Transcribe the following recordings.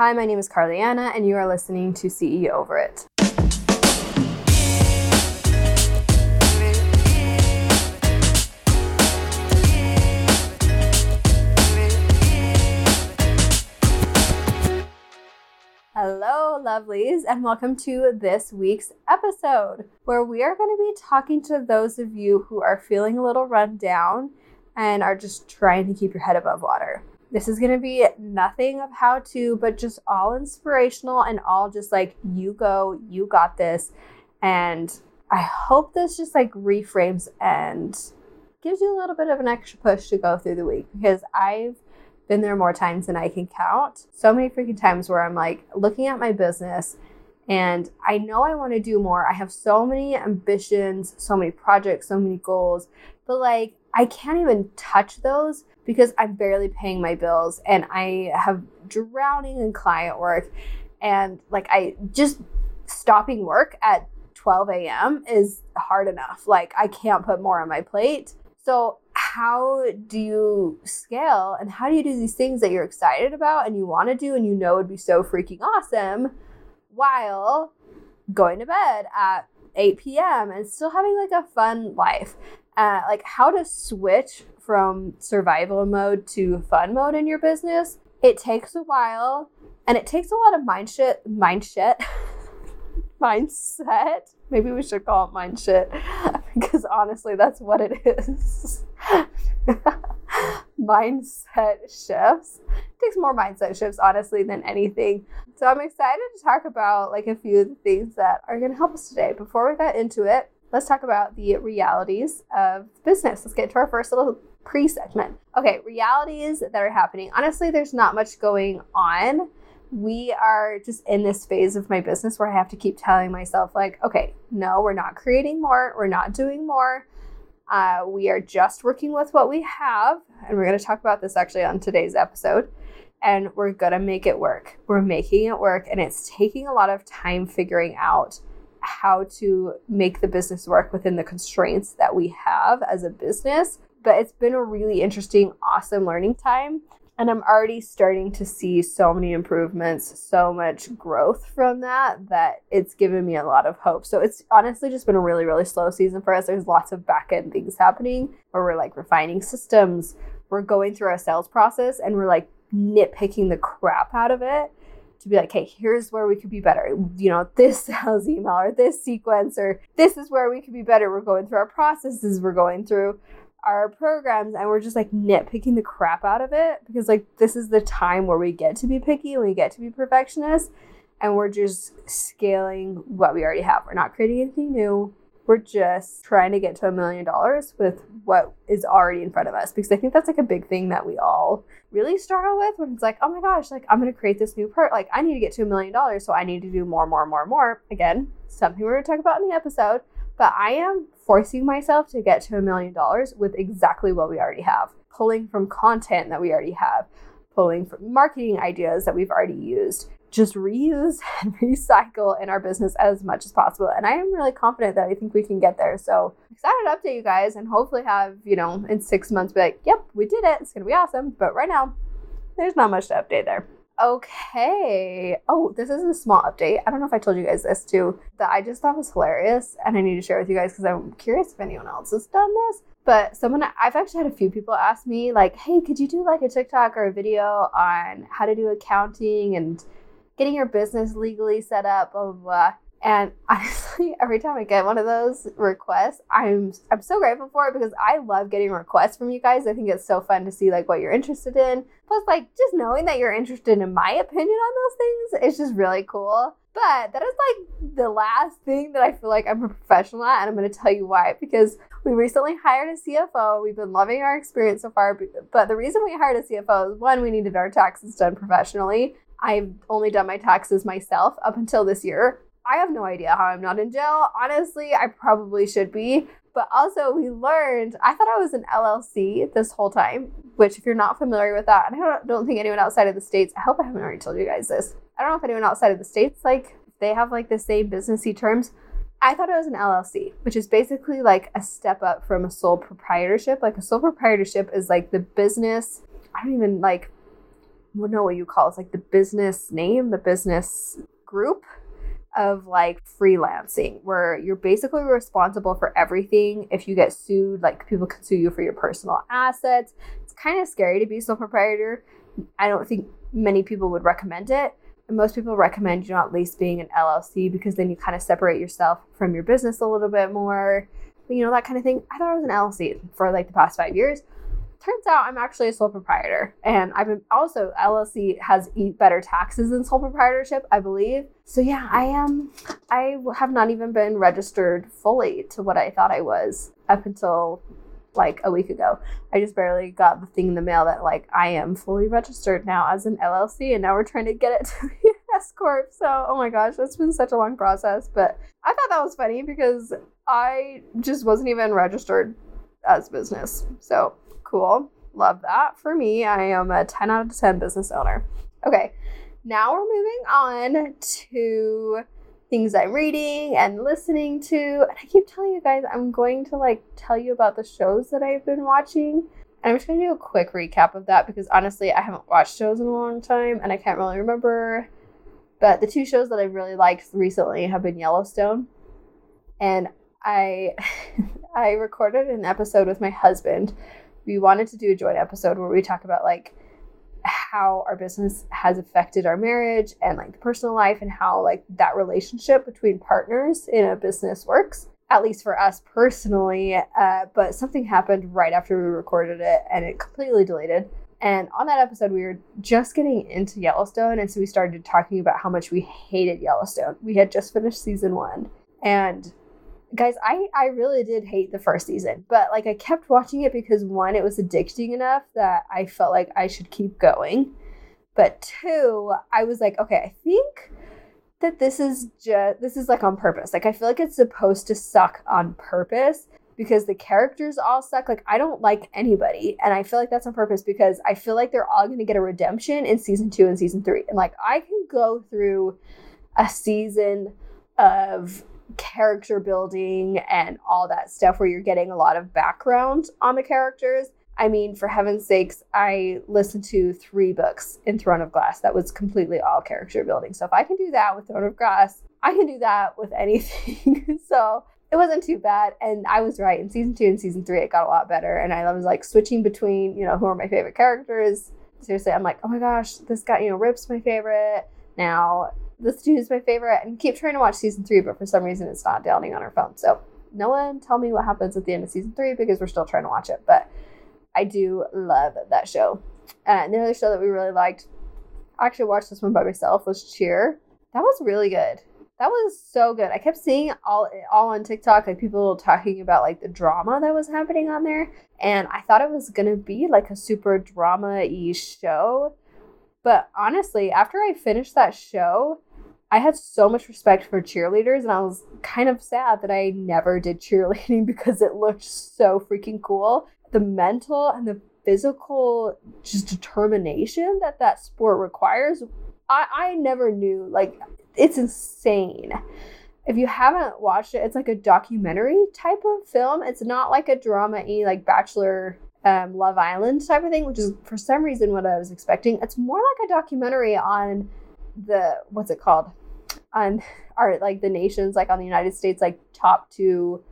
Hi, my name is Carliana, and you are listening to CEO Over It. Hello, lovelies, and welcome to this week's episode where we are going to be talking to those of you who are feeling a little run down and are just trying to keep your head above water. This is going to be nothing of how to, but just all inspirational and all just like, you go, you got this. And I hope this just like reframes and gives you a little bit of an extra push to go through the week because I've been there more times than I can count. So many freaking times where I'm like looking at my business and I know I want to do more. I have so many ambitions, so many projects, so many goals, but like I can't even touch those because I'm barely paying my bills and I have drowning in client work. And like I just stopping work at 12 a.m. is hard enough. Like I can't put more on my plate. So how do you scale and how do you do these things that you're excited about and you want to do and you know would be so freaking awesome while going to bed at 8 p.m. and still having like a fun life? Uh, like how to switch from survival mode to fun mode in your business. It takes a while and it takes a lot of mind shit, mind shit, mindset. Maybe we should call it mind shit because honestly, that's what it is. mindset shifts. It takes more mindset shifts, honestly, than anything. So I'm excited to talk about like a few of the things that are going to help us today. Before we get into it, let's talk about the realities of business. Let's get to our first little pre segment. Okay, realities that are happening. Honestly, there's not much going on we are just in this phase of my business where I have to keep telling myself, like, okay, no, we're not creating more, we're not doing more. Uh, we are just working with what we have. And we're going to talk about this actually on today's episode. And we're going to make it work. We're making it work. And it's taking a lot of time figuring out how to make the business work within the constraints that we have as a business. But it's been a really interesting, awesome learning time. And I'm already starting to see so many improvements, so much growth from that, that it's given me a lot of hope. So it's honestly just been a really, really slow season for us. There's lots of back end things happening where we're like refining systems, we're going through our sales process, and we're like nitpicking the crap out of it to be like, hey, here's where we could be better. You know, this sales email or this sequence or this is where we could be better. We're going through our processes, we're going through our programs and we're just like nitpicking the crap out of it because like this is the time where we get to be picky and we get to be perfectionists and we're just scaling what we already have. We're not creating anything new. We're just trying to get to a million dollars with what is already in front of us because I think that's like a big thing that we all really struggle with when it's like, oh my gosh, like I'm to create this new part. Like I need to get to a million dollars, so I need to do more, more, more, more. Again, something we're to talk about in the episode but I am forcing myself to get to a million dollars with exactly what we already have, pulling from content that we already have, pulling from marketing ideas that we've already used. Just reuse and recycle in our business as much as possible. And I am really confident that I think we can get there. So excited to update you guys and hopefully have, you know, in six months be like, yep, we did it. It's gonna be awesome. But right now, there's not much to update there. Okay. Oh, this is a small update. I don't know if I told you guys this too, that I just thought was hilarious and I need to share with you guys because I'm curious if anyone else has done this. But someone, I've actually had a few people ask me, like, hey, could you do like a TikTok or a video on how to do accounting and getting your business legally set up, blah, blah, blah. And honestly, every time I get one of those requests, I'm I'm so grateful for it because I love getting requests from you guys. I think it's so fun to see like what you're interested in. Plus, like just knowing that you're interested in my opinion on those things is just really cool. But that is like the last thing that I feel like I'm a professional at, and I'm going to tell you why. Because we recently hired a CFO. We've been loving our experience so far. But the reason we hired a CFO is one, we needed our taxes done professionally. I've only done my taxes myself up until this year I have no idea how I'm not in jail. Honestly, I probably should be. But also, we learned, I thought I was an LLC this whole time, which, if you're not familiar with that, and I don't, don't think anyone outside of the States, I hope I haven't already told you guys this. I don't know if anyone outside of the States, like, they have like the same businessy terms. I thought it was an LLC, which is basically like a step up from a sole proprietorship. Like, a sole proprietorship is like the business, I don't even like, know what you call it. It's like the business name, the business group of like freelancing where you're basically responsible for everything. If you get sued, like people can sue you for your personal assets. It's kind of scary to be sole proprietor. I don't think many people would recommend it. And most people recommend you not at least being an LLC because then you kind of separate yourself from your business a little bit more, you know, that kind of thing. I thought I was an LLC for like the past five years turns out I'm actually a sole proprietor. And I've been also LLC has better taxes than sole proprietorship, I believe. So yeah, I am I have not even been registered fully to what I thought I was up until like a week ago. I just barely got the thing in the mail that like I am fully registered now as an LLC and now we're trying to get it to the S corp. So, oh my gosh, that's been such a long process, but I thought that was funny because I just wasn't even registered as business. So, Cool. Love that. For me, I am a 10 out of 10 business owner. Okay, now we're moving on to things I'm reading and listening to. And I keep telling you guys, I'm going to like tell you about the shows that I've been watching. And I'm just going to do a quick recap of that because honestly, I haven't watched shows in a long time and I can't really remember. But the two shows that I've really liked recently have been Yellowstone. And I I recorded an episode with my husband we wanted to do a joint episode where we talk about like how our business has affected our marriage and like the personal life and how like that relationship between partners in a business works at least for us personally uh, but something happened right after we recorded it and it completely deleted. And on that episode we were just getting into yellowstone and so we started talking about how much we hated yellowstone. We had just finished season one and guys i i really did hate the first season but like i kept watching it because one it was addicting enough that i felt like i should keep going. But two i was like okay i think that this is just this is like on purpose. Like i feel like it's supposed to suck on purpose because the characters all suck. Like i don't like anybody and i feel like that's on purpose because i feel like they're all going to get a redemption in season two and season three. And like i can go through a season of character building and all that stuff where you're getting a lot of background on the characters. I mean, for heaven's sakes, I listened to three books in Throne of Glass that was completely all character building. So if I can do that with Throne of Glass, I can do that with anything. so it wasn't too bad. And I was right. In season two and season three, it got a lot better. And I was like switching between, you know, who are my favorite characters. Seriously, I'm like, oh my gosh, this guy, you know, Rip's my favorite. Now this dude is my favorite and keep trying to watch season three, but for some reason it's not downloading on our phone. So no one tell me what happens at the end of season three because we're still trying to watch it. But I do love that show. And the other show that we really liked, I actually watched this one by myself, was Cheer. That was really good. That was so good. I kept seeing all all on TikTok like people talking about like the drama that was happening on there, and I thought it was gonna be like a super drama y show. But honestly, after I finished that show, I had so much respect for cheerleaders, and I was kind of sad that I never did cheerleading because it looked so freaking cool. The mental and the physical just determination that that sport requires, I, I never knew. Like, it's insane. If you haven't watched it, it's like a documentary type of film. It's not like a drama y, like Bachelor um, Love Island type of thing, which is for some reason what I was expecting. It's more like a documentary on the what's it called on are like the nations like on the United States like top two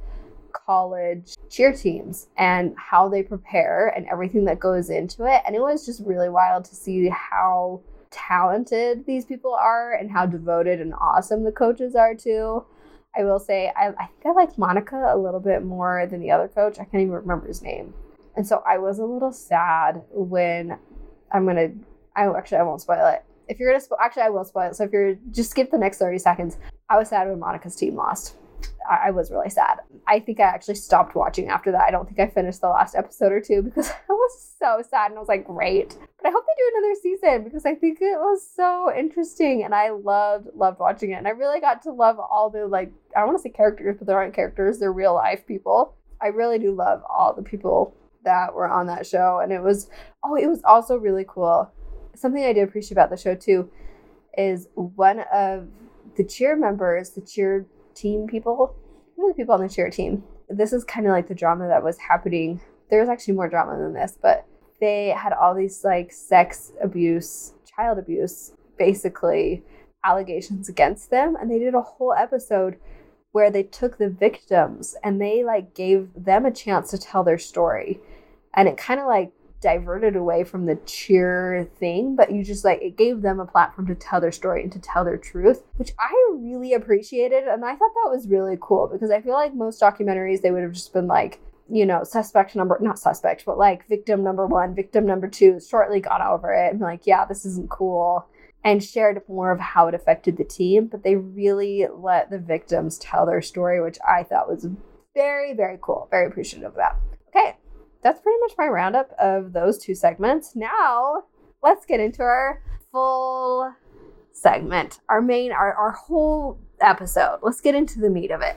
college cheer teams and how they prepare and everything that goes into it. And it was just really wild to see how talented these people are and how devoted and awesome the coaches are too. I will say i, I think i like monica a little bit more than the other coach. I can't even remember his name. And so i was a little sad when i'm gonna i actually i won't spoil it if you're gonna spo- actually I will spoil it. So if you're just skip the next 30 seconds, I was sad when Monica's team lost. I, I was really sad. I think I actually stopped watching after that. I don't think I finished the last episode or two because I was so sad and I was like, great. But I hope they do another season because I think it was so interesting and I loved loved watching it. And I really got to love all the like I don't want to say characters, but they're not characters, they're real life people. I really do love all the people that were on that show. And it was oh, it was also really cool something I did appreciate about the show too is one of the cheer members, the cheer team people, one of the people on the cheer team. This is kind of like the drama that was happening. There was actually more drama than this, but they had all these like sex abuse child abuse, basically allegations against them. And they did a whole episode where they took the victims and they like gave them a chance to tell their story. And it kind of like diverted away from the cheer thing, but you just like it gave them a platform to tell their story and to tell their truth, which I really appreciated. And I thought that was really cool because I feel like most documentaries, they would have just been like, you know, suspect number, not suspect, but like victim number one, victim number two, shortly got over it and like, yeah, this isn't cool. And shared more of how it affected the team, but they really let the victims tell their story, which I thought was very, very cool. Very appreciative of that. That's pretty much my roundup of those two segments. Now, let's get into our full segment, our main, our, our whole episode. Let's get into the meat of it.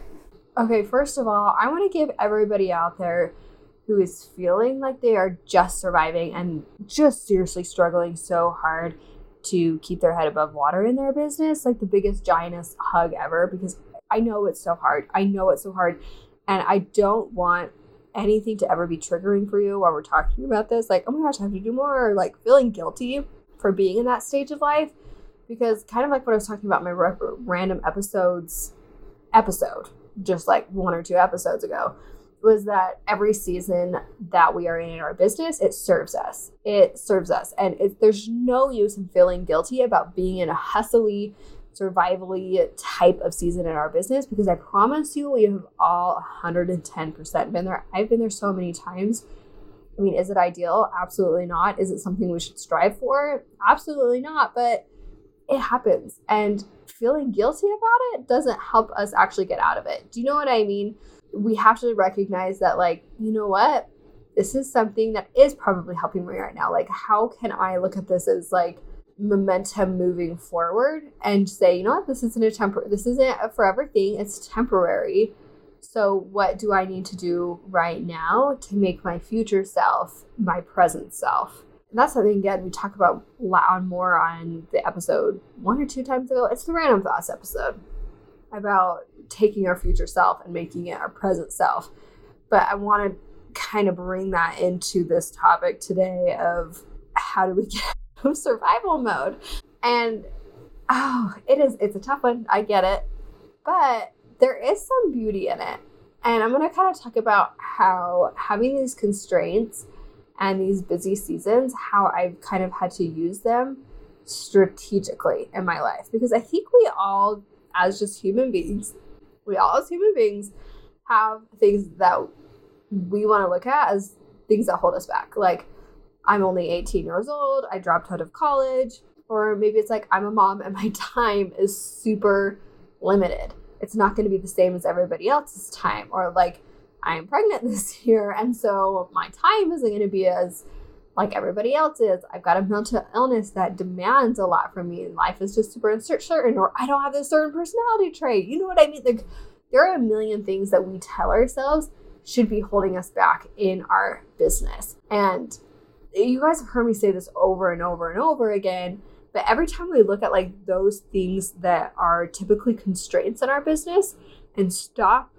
Okay, first of all, I want to give everybody out there who is feeling like they are just surviving and just seriously struggling so hard to keep their head above water in their business, like the biggest giantest hug ever because I know it's so hard. I know it's so hard. And I don't want anything to ever be triggering for you while we're talking about this. Like, oh my gosh, I have to do more, or like feeling guilty for being in that stage of life. Because, kind of like what I was talking about my random episodes episode, just like one or two episodes ago, was that every season that we are in in our business, it serves us. It serves us. And it, there's no use in feeling guilty about being in a hustly, survivally type of season in our business because I promise you, we have all 110% been there. I've been there so many times. I mean, is it ideal? Absolutely not. Is it something we should strive for? Absolutely not. But it happens. And feeling guilty about it doesn't help us actually get out of it. Do you know what I mean? We have to recognize that, like, you know what? This is something that is probably helping me right now. Like, how can I look at this as like, momentum moving forward and say, you know what, this isn't a temper this isn't a forever thing, it's temporary. So what do I need to do right now to make my future self my present self? And that's something again we talk about a on more on the episode one or two times ago. It's the random thoughts episode about taking our future self and making it our present self. But I want to kind of bring that into this topic today of how do we get survival mode. And oh, it is it's a tough one. I get it. But there is some beauty in it. And I'm going to kind of talk about how having these constraints and these busy seasons, how I've kind of had to use them strategically in my life. Because I think we all, as just human beings, we all as human beings have things that we want to look at as things that hold us back. Like I'm only 18 years old, I dropped out of college, or maybe it's like I'm a mom and my time is super limited. It's not going to be the same as everybody else's time, or like I'm pregnant this year, and so my time isn't going to be as like everybody else is. I've got a mental illness that demands a lot from me, and life is just super uncertain, or I don't have this certain personality trait. You know what I mean? Like, there are a million things that we tell ourselves should be holding us back in our business. And you guys have heard me say this over and over and over again but every time we look at like those things that are typically constraints in our business and stop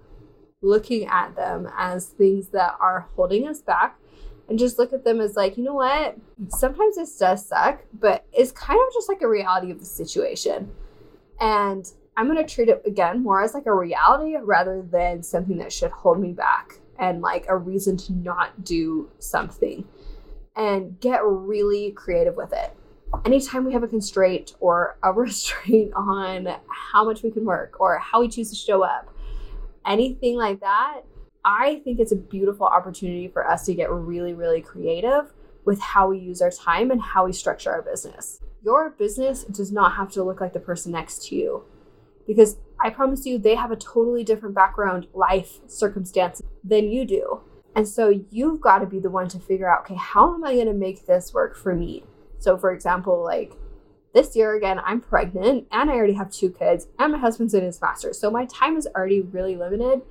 looking at them as things that are holding us back and just look at them as like you know what? Sometimes this does suck but it's kind of just like a reality of the situation. And i'm going to treat it again more as like a reality rather than something that should hold me back and like a reason to not do something and get really creative with it. Anytime we have a constraint or a restraint on how much we can work or how we choose to show up, anything like that, I think it's a beautiful opportunity for us to get really, really creative with how we use our time and how we structure our business. Your business does not have to look like the person next to you because I promise you, they have a totally different background, life, circumstance than you do. And so you've got to be the one to figure out, okay, how am I going to make this work for me? So, for example, like this year again, I'm pregnant and I already have two kids, and my husband's in his master's. So my time is already really limited.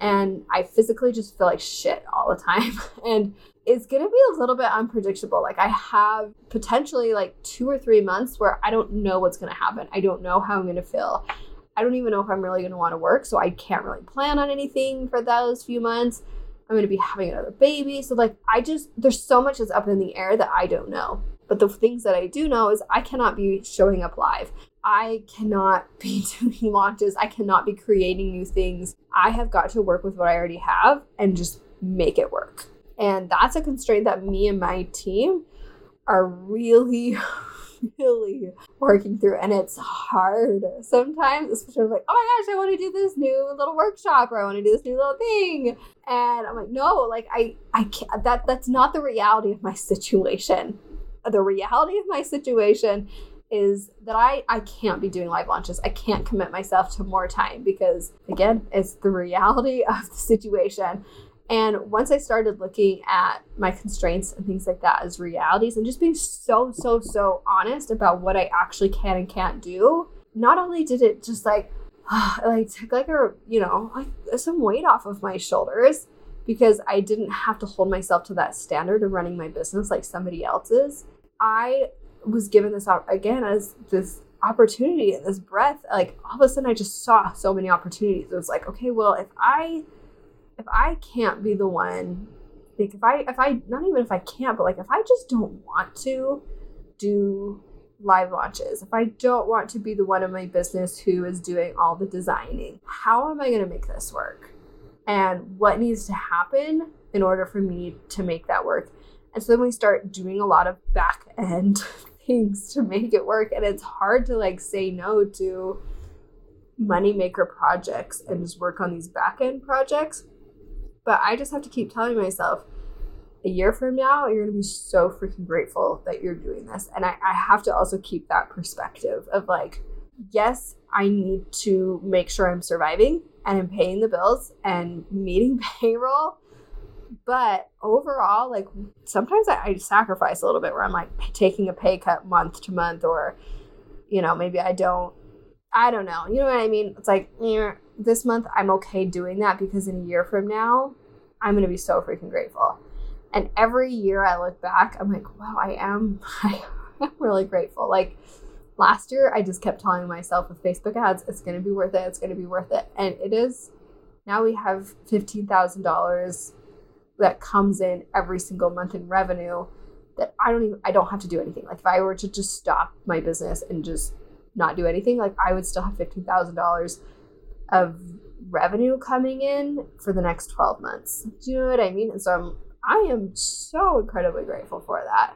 And I physically just feel like shit all the time. and it's going to be a little bit unpredictable. Like, I have potentially like two or three months where I don't know what's going to happen. I don't know how I'm going to feel. I don't even know if I'm really going to want to work. So I can't really plan on anything for those few months. I'm going to be having another baby. So, like, I just, there's so much that's up in the air that I don't know. But the things that I do know is I cannot be showing up live. I cannot be doing launches. I cannot be creating new things. I have got to work with what I already have and just make it work. And that's a constraint that me and my team are really, really working through. And it's hard sometimes, especially like, oh my gosh, I want to do this new little workshop or I want to do this new little thing. And I'm like, no, like I, I can't, that, that's not the reality of my situation. The reality of my situation is that I I can't be doing live launches. I can't commit myself to more time because again, it's the reality of the situation. And once I started looking at my constraints and things like that as realities and just being so so so honest about what I actually can and can't do, not only did it just like like took like a you know like some weight off of my shoulders because I didn't have to hold myself to that standard of running my business like somebody else's. I was given this out again as this opportunity and this breath like all of a sudden i just saw so many opportunities it was like okay well if i if i can't be the one like if i if i not even if i can't but like if i just don't want to do live launches if i don't want to be the one in my business who is doing all the designing how am i going to make this work? And what needs to happen in order for me to make that work? And so then we start doing a lot of back end things to make it work and it's hard to like say no to moneymaker projects and just work on these back end projects but i just have to keep telling myself a year from now you're going to be so freaking grateful that you're doing this and I, I have to also keep that perspective of like yes i need to make sure i'm surviving and i'm paying the bills and meeting payroll but overall, like sometimes I, I sacrifice a little bit where I'm like taking a pay cut month to month, or you know, maybe I don't. I don't know. You know what I mean? It's like this month I'm okay doing that because in a year from now, I'm gonna be so freaking grateful. And every year I look back, I'm like, wow, I am, I am really grateful. Like last year, I just kept telling myself with Facebook ads, it's gonna be worth it. It's gonna be worth it, and it is. Now we have fifteen thousand dollars that comes in every single month in revenue that I don't even I don't have to do anything. Like if I were to just stop my business and just not do anything, like I would still have fifteen thousand dollars of revenue coming in for the next twelve months. Do you know what I mean? And so I'm I am so incredibly grateful for that.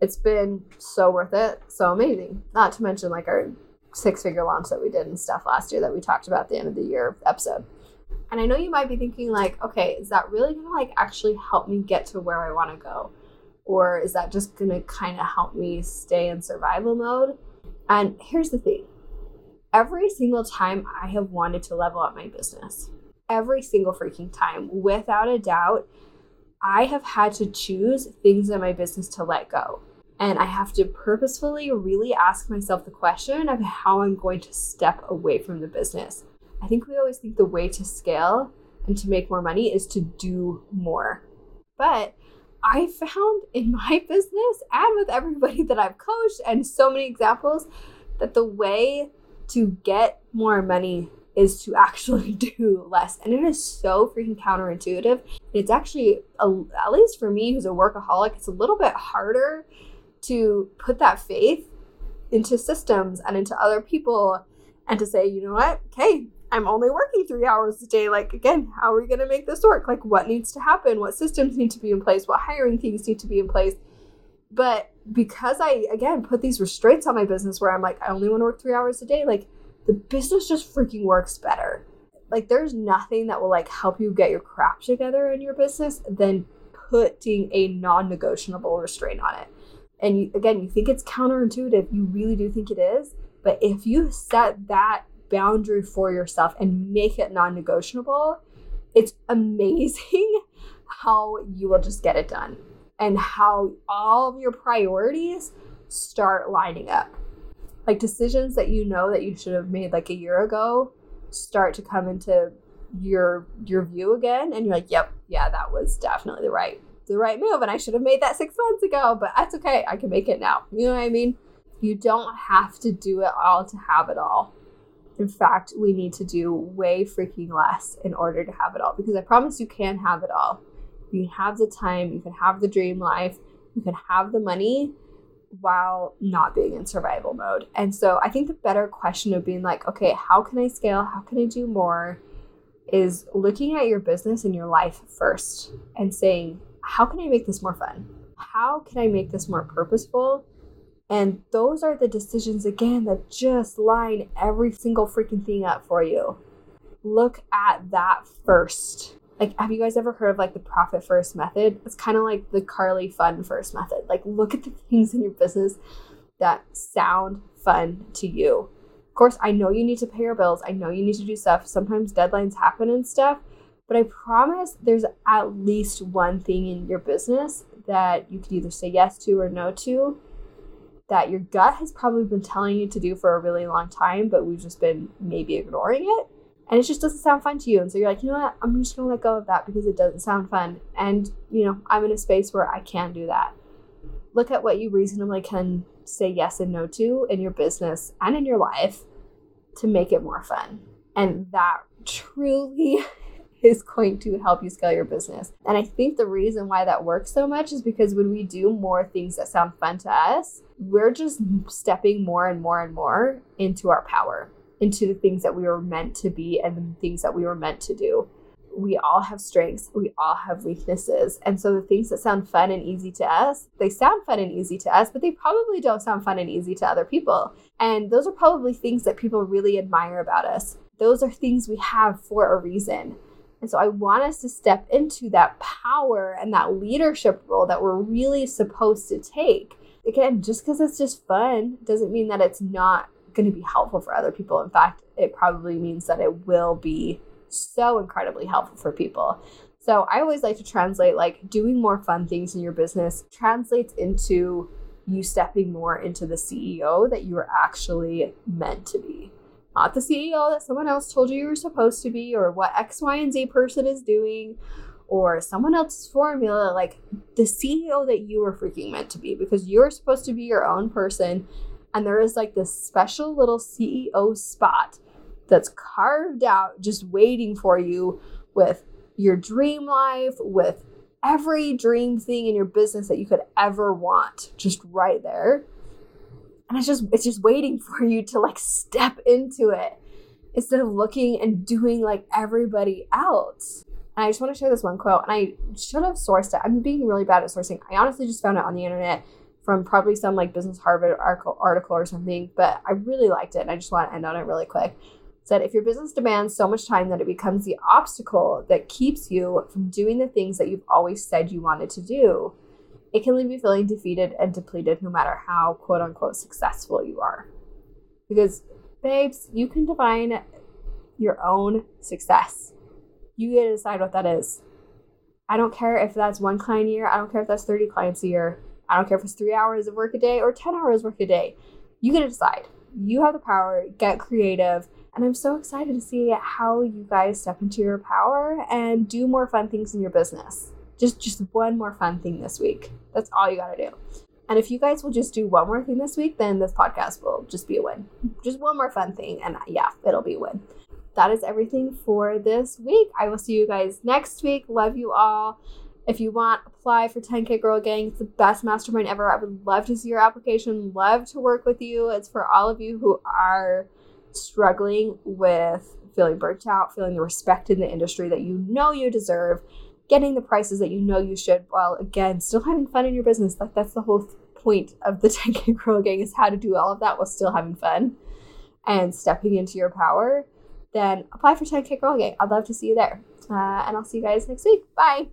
It's been so worth it, so amazing. Not to mention like our six figure launch that we did and stuff last year that we talked about the end of the year episode. And I know you might be thinking, like, okay, is that really gonna like actually help me get to where I wanna go? Or is that just gonna kind of help me stay in survival mode? And here's the thing every single time I have wanted to level up my business, every single freaking time, without a doubt, I have had to choose things in my business to let go. And I have to purposefully really ask myself the question of how I'm going to step away from the business. I think we always think the way to scale and to make more money is to do more. But I found in my business and with everybody that I've coached and so many examples that the way to get more money is to actually do less. And it is so freaking counterintuitive. It's actually, a, at least for me who's a workaholic, it's a little bit harder to put that faith into systems and into other people and to say, you know what? Okay, I'm only working three hours a day. Like, again, how are we going to make this work? Like, what needs to happen? What systems need to be in place? What hiring things need to be in place? But because I, again, put these restraints on my business where I'm like, I only want to work three hours a day, like, the business just freaking works better. Like, there's nothing that will like help you get your crap together in your business than putting a non negotiable restraint on it. And you, again, you think it's counterintuitive. You really do think it is. But if you set that boundary for yourself and make it non negotiable, it's amazing how you will just get it done and how all of your priorities start lining up. Like decisions that you know that you should have made like a year ago start to come into your your view again and you're like, "Yep, yeah, that was definitely the right the right move and I should have made that 6 months ago, but that's okay. I can make it now." You know what I mean? You don't have to do it all to have it all. In fact, we need to do way freaking less in order to have it all because I promise you can have it all. You can have the time, you can have the dream life, you can have the money, while not being in survival mode. And so I think the better question of being like, okay, how can I scale? How can I do more? Is looking at your business and your life first and saying, how can I make this more fun? How can I make this more purposeful? And those are the decisions, again, that just line every single freaking thing up for you. Look at that first. Like have you guys ever heard of like the profit first method? It's kind of like the carly fun first method. Like look at the things in your business that sound fun to you. Of course i know you need to pay your bills. I know you need to do stuff. Sometimes deadlines happen and stuff. But i promise there's at least one thing in your business that you can either say yes to or no to that your gut has probably been telling you to do for a really long time but we've just been maybe ignoring it and it just doesn't sound fun to you. And so you're like, you know what? I'm just gonna let go of that because it doesn't sound fun. And you know, I'm in a space where I can do that. Look at what you reasonably can say yes and no to in your business and in your life to make it more fun. And that truly is going to help you scale your business. And I think the reason why that works so much is because when we do more things that sound fun to us, we're just stepping more and more and more into our power into the things that we were meant to be and the things that we were meant to do. We all have strengths, we all have weaknesses. And so the things that sound fun and easy to us, they sound fun and easy to us, but they probably don't sound fun and easy to other people. And those are probably things that people really admire about us. Those are things we have for a reason. And so I want us to step into that power and that leadership role that we're really supposed to take. Again, just because it's just fun doesn't mean that it's not going to be helpful for other people. In fact, it probably means that it will be so incredibly helpful for people. So I always like to translate like doing more fun things in your business translates into you stepping more into the CEO that you are actually meant to be. Not the CEO that someone else told you you were supposed to be, or what X, Y, and Z person is doing, or someone else's formula. Like the CEO that you were freaking meant to be, because you're supposed to be your own person and there is like this special little CEO spot that's carved out just waiting for you with your dream life, with every dream thing in your business that you could ever want, just right there. And it's just it's just waiting for you to like step into it instead of looking and doing like everybody else. And I just want to share this one quote, and I should have sourced it. I'm being really bad at sourcing. I honestly just found it on the internet from probably some like Business Harvard article, article or something, but I really liked it and I just want to end on it really quick. Said if your business demands so much time that it becomes the obstacle that keeps you from doing the things that you've always said you wanted to do, it can leave you feeling defeated and depleted no matter how quote unquote successful you are. Because, babes, you can define your own success. You get to decide what that is. I don't care if that's one client a year, I don't care if that's 30 clients a year. I don't care if it's three hours of work a day or 10 hours work a day. You get to decide. You have the power, get creative. And I'm so excited to see how you guys step into your power and do more fun things in your business. Just just one more fun thing this week. That's all you got to do. And if you guys will just do one more thing this week, then this podcast will just be a win. Just one more fun thing and uh, yeah, it'll be a win. That is everything for this week. I will see you guys next week. Love you all. If you want, apply for 10K Girl Gang. It's the best mastermind ever. I would love to see your application, love to work with you. It's for all of you who are struggling with feeling burnt out, feeling the respect in the industry that you know you deserve, getting the prices that you know you should, while again, still having fun in your business. Like that's the whole point of the 10K Girl Gang is how to do all of that while still having fun and stepping into your power. Then apply for 10K Girl Gang. I'd love to see you there. Uh, and I'll see you guys next week. Bye.